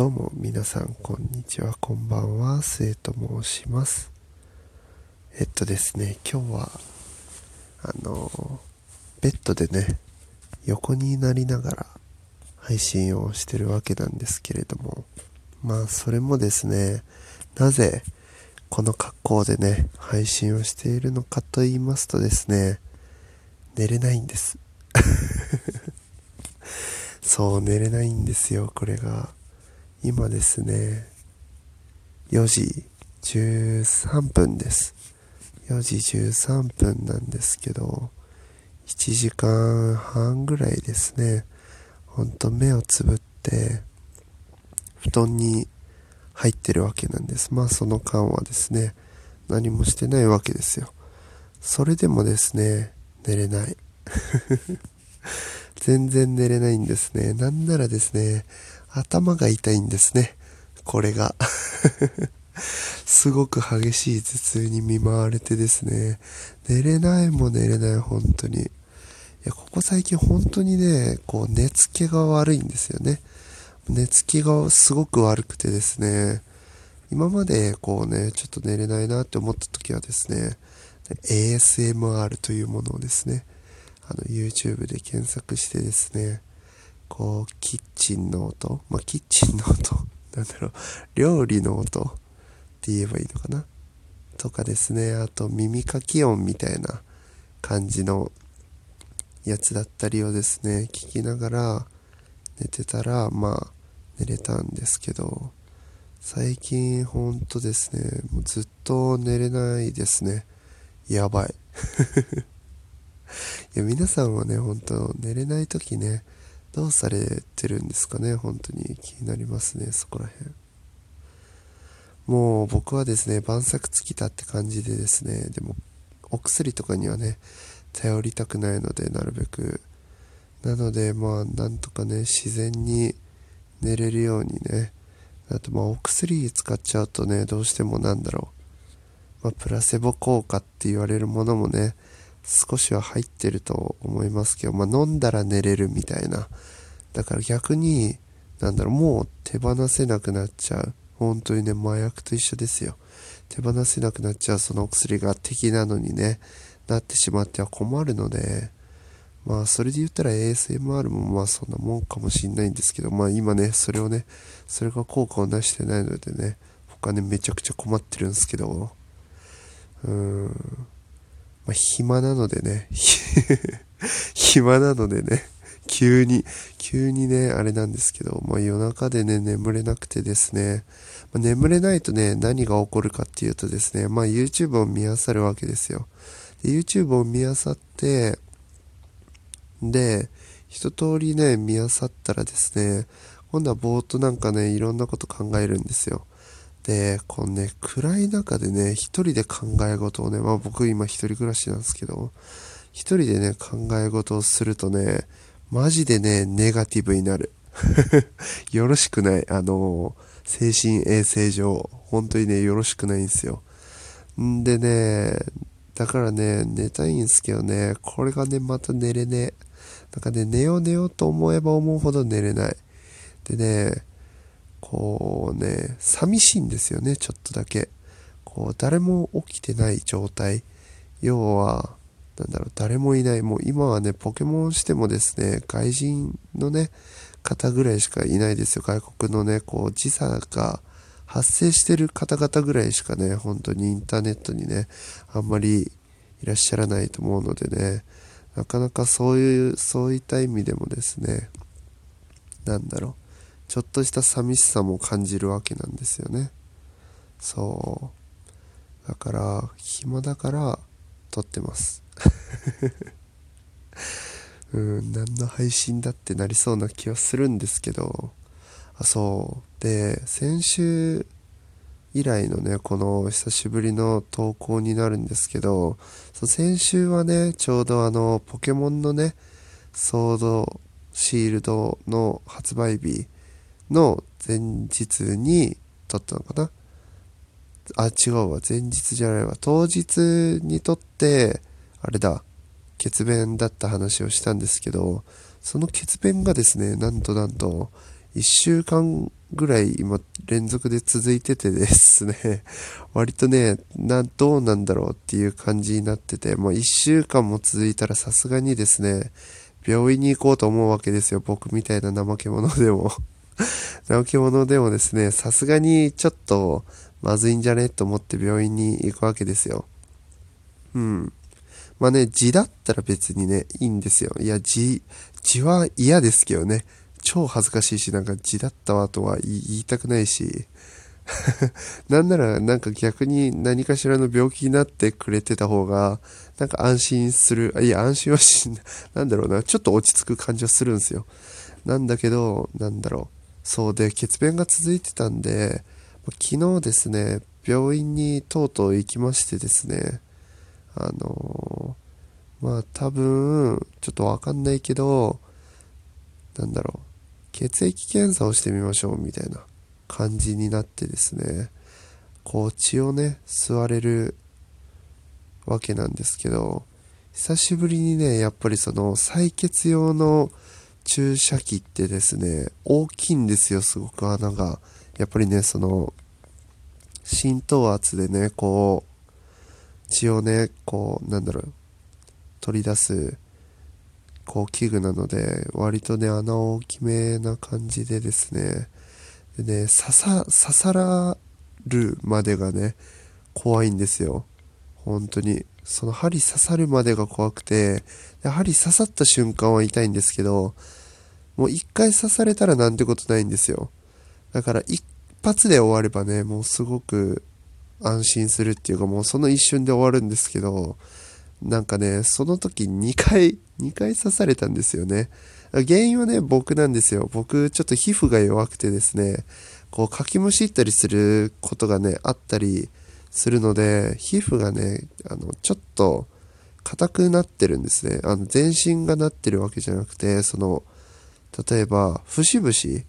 どうも皆さんこんにちはこんばんは末と申します。えっとですね今日はあのベッドでね横になりながら配信をしてるわけなんですけれどもまあそれもですねなぜこの格好でね配信をしているのかと言いますとですね寝れないんです。そう寝れないんですよこれが。今ですね、4時13分です。4時13分なんですけど、1時間半ぐらいですね、ほんと目をつぶって、布団に入ってるわけなんです。まあその間はですね、何もしてないわけですよ。それでもですね、寝れない。全然寝れないんですね。なんならですね、頭が痛いんですね。これが。すごく激しい頭痛に見舞われてですね、寝れないも寝れない、本当に。いや、ここ最近本当にね、こう寝つきが悪いんですよね。寝つきがすごく悪くてですね、今までこうね、ちょっと寝れないなって思った時はですね、ASMR というものをですね、あの YouTube で検索してですね、こう、キッチンの音、まあ、キッチンの音、なんだろう、料理の音って言えばいいのかな？とかですね、あと耳かき音みたいな感じのやつだったりをですね、聞きながら寝てたら、まあ、寝れたんですけど、最近ほんとですね、もうずっと寝れないですね。やばい。や、皆さんはね、ほんと寝れない時ね、どうされてるんですかね本当に。気になりますねそこら辺。もう僕はですね晩作尽きたって感じでですねでもお薬とかにはね頼りたくないのでなるべく。なのでまあなんとかね自然に寝れるようにねあとまあお薬使っちゃうとねどうしてもなんだろう。まあ、プラセボ効果って言われるものもね少しは入ってると思いますけど、まあ、飲んだら寝れるみたいな。だから逆に、なんだろう、もう手放せなくなっちゃう。本当にね、麻薬と一緒ですよ。手放せなくなっちゃうその薬が敵なのにね、なってしまっては困るので、まあそれで言ったら ASMR もまあそんなもんかもしんないんですけど、まあ今ね、それをね、それが効果を出してないのでね、他ね、めちゃくちゃ困ってるんですけど、うーん。まあ、暇なのでね、暇なのでね、急に、急にね、あれなんですけど、まあ、夜中でね、眠れなくてですね、まあ、眠れないとね、何が起こるかっていうとですね、まあ、YouTube を見漁るわけですよ。で YouTube を見漁って、で、一通りね、見漁ったらですね、今度はぼーっとなんかね、いろんなこと考えるんですよ。で、このね、暗い中でね、一人で考え事をね、まあ僕今一人暮らしなんですけど、一人でね、考え事をするとね、マジでね、ネガティブになる。よろしくない。あの、精神衛生上、本当にね、よろしくないんですよ。んでね、だからね、寝たいんですけどね、これがね、また寝れねえ。なんかね、寝よう寝ようと思えば思うほど寝れない。でね、こうね、寂しいんですよね、ちょっとだけ。こう、誰も起きてない状態。要は、なんだろう、誰もいない。もう今はね、ポケモンしてもですね、外人のね、方ぐらいしかいないですよ。外国のね、こう、時差が発生してる方々ぐらいしかね、本当にインターネットにね、あんまりいらっしゃらないと思うのでね、なかなかそういう、そういった意味でもですね、なんだろう、ちょっとした寂しさも感じるわけなんですよね。そう。だから暇だから撮ってます。うん何の配信だってなりそうな気はするんですけど。あそう。で先週以来のねこの久しぶりの投稿になるんですけどそ先週はねちょうどあのポケモンのねソードシールドの発売日の前日に撮ったのかな？あ、違うわ。前日じゃないわ。当日に撮って、あれだ、血便だった話をしたんですけど、その血便がですね、なんとなんと、1週間ぐらい今連続で続いててですね、割とね、な、どうなんだろうっていう感じになってて、もう1週間も続いたらさすがにですね、病院に行こうと思うわけですよ。僕みたいな怠け者でも怠け者でもですね、さすがにちょっとまずいんじゃね？と思って病院に行くわけですよ。うん。まあね、字だったら別にね、いいんですよ。いや、字、字は嫌ですけどね。超恥ずかしいし、なんか字だったわとは言いたくないし。なんなら、なんか逆に何かしらの病気になってくれてた方が、なんか安心する。いや、安心はし、なんだろうな。ちょっと落ち着く感じはするんですよ。なんだけど、なんだろう。そうで、血便が続いてたんで、昨日ですね、病院にとうとう行きましてですね、あのー、まあ多分、ちょっとわかんないけど、なんだろう、血液検査をしてみましょうみたいな感じになってですね、こう血をね、吸われるわけなんですけど、久しぶりにね、やっぱりその採血用の注射器ってですね、大きいんですよ、すごく穴が。やっぱりね、その、浸透圧でね、こう、血をね、こう、なんだろう、取り出す、こう、器具なので、割とね、穴大きめな感じでですね、でね、刺さ、刺さらるまでがね、怖いんですよ。本当に。その針刺さるまでが怖くて、で針刺さった瞬間は痛いんですけど、もう一回刺されたらなんてことないんですよ。だから一発で終わればね、もうすごく安心するっていうかもうその一瞬で終わるんですけど、なんかね、その時2回、2回刺されたんですよね。原因はね、僕なんですよ。僕、ちょっと皮膚が弱くてですね、こう、かきむしったりすることがね、あったりするので、皮膚がね、あの、ちょっと、硬くなってるんですね。あの、全身がなってるわけじゃなくて、その、例えば、節々、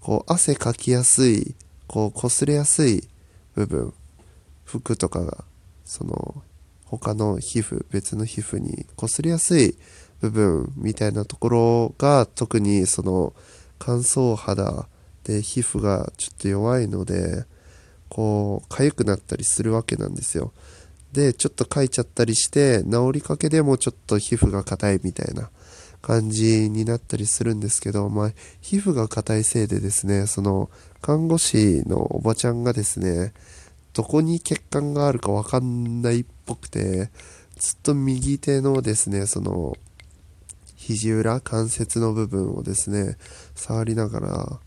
こう、汗かきやすい、こう、擦れやすい部分、服とかが、その、他の皮膚、別の皮膚に擦れやすい部分みたいなところが、特にその、乾燥肌で皮膚がちょっと弱いので、こう、痒くなったりするわけなんですよ。で、ちょっとかいちゃったりして、治りかけでもちょっと皮膚が硬いみたいな感じになったりするんですけど、まあ、皮膚が硬いせいでですね、その、看護師のおばちゃんがですね、どこに血管があるかわかんないっぽくて、ずっと右手のですね、その、肘裏、関節の部分をですね、触りながら、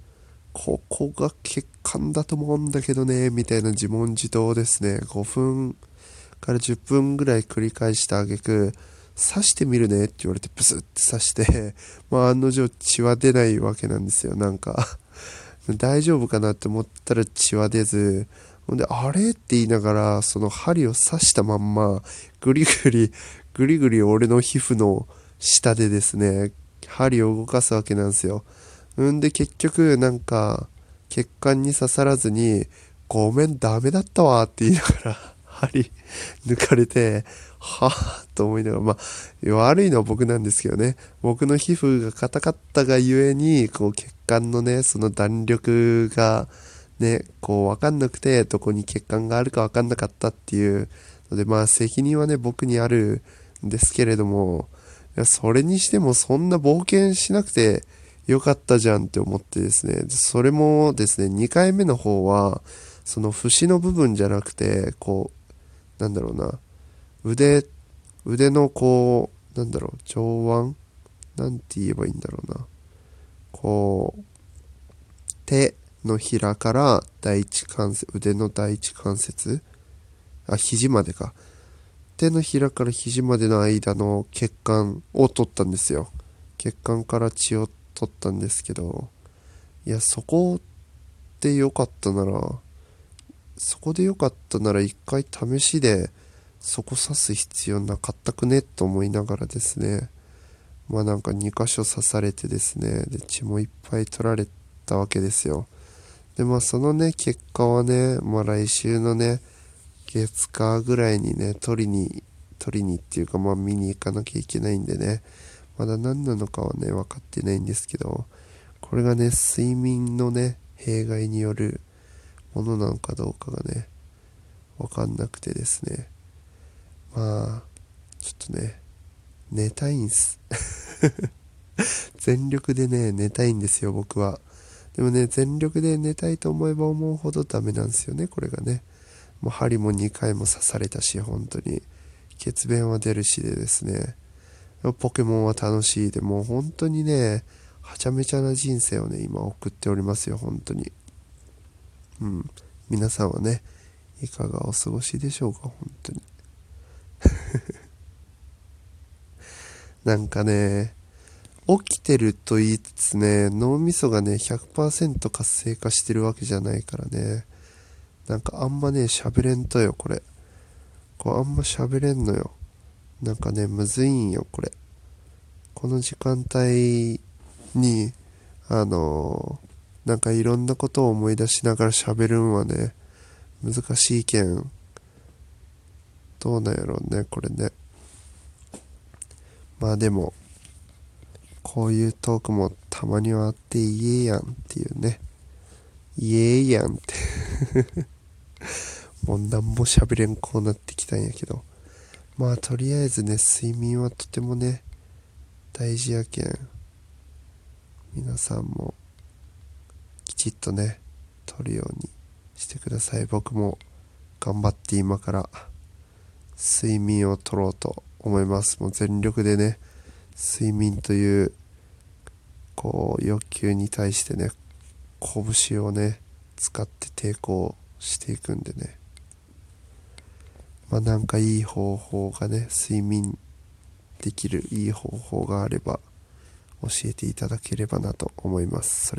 ここが血管だと思うんだけどね、みたいな自問自答ですね、5分から10分ぐらい繰り返した挙句、刺してみるねって言われてブスって刺して、まあ案の定血は出ないわけなんですよ、なんか大丈夫かなって思ったら血は出ず、ほんで、あれって言いながら、その針を刺したまんま、ぐりぐり、ぐりぐり俺の皮膚の下でですね、針を動かすわけなんですよ。うんで結局なんか血管に刺さらずにごめんダメだったわって言いながら針抜かれてはぁと思いながらまあ悪いのは僕なんですけどね。僕の皮膚が硬かったがゆえにこう血管のねその弾力がねこうわかんなくてどこに血管があるかわかんなかったっていうのでまあ責任はね僕にあるんですけれどもいやそれにしてもそんな冒険しなくてよかったじゃんって思ってですね、それもですね、2回目の方は、その節の部分じゃなくて、こう、なんだろうな、腕、腕のこう、なんだろう、上腕？なんて言えばいいんだろうな。こう、手のひらから第一関節、腕の第一関節？あ、肘までか。手のひらから肘までの間の血管を取ったんですよ。血管から血を撮ったんですけど、いや、そこで良かったなら、そこで良かったなら一回試しでそこ刺す必要なかったくねと思いながらですね、まあなんか2箇所刺されてですね、で血もいっぱい取られたわけですよ。でまあそのね、結果はね、まあ来週のね、月火ぐらいにね、取りに、取りにっていうかまあ見に行かなきゃいけないんでね、まだ何なのかはね、分かってないんですけど、これがね、睡眠のね、弊害によるものなのかどうかがね、わかんなくてですね。まあ、ちょっとね、寝たいんす。全力でね、寝たいんですよ、僕は。でもね、全力で寝たいと思えば思うほどダメなんですよね、これがね。もう針も2回も刺されたし、本当に。血便は出るしでですね。ポケモンは楽しいで、もう本当にね、はちゃめちゃな人生をね、今送っておりますよ、本当に。うん。皆さんはね、いかがお過ごしでしょうか、本当に。なんかね、起きてると言いつつね、脳みそがね、100%活性化してるわけじゃないからね。なんかあんまね、喋れんとよ、これ。こうあんま喋れんのよ。なんかね、むずいんよ、これ。この時間帯に、あのー、なんかいろんなことを思い出しながら喋るんはね、難しいけん。どうなんやろうね、これね。まあでも、こういうトークもたまにはあっていいやんっていうね。いえやんって もう何も喋れんこうなってきたんやけど。まあとりあえずね、睡眠はとてもね、大事やけん。皆さんもきちっとね、取るようにしてください。僕も頑張って今から睡眠を取ろうと思います。もう全力でね、睡眠というこう欲求に対してね、拳をね、使って抵抗していくんでね。まあなんかいい方法がね、睡眠できるいい方法があれば教えていただければなと思います。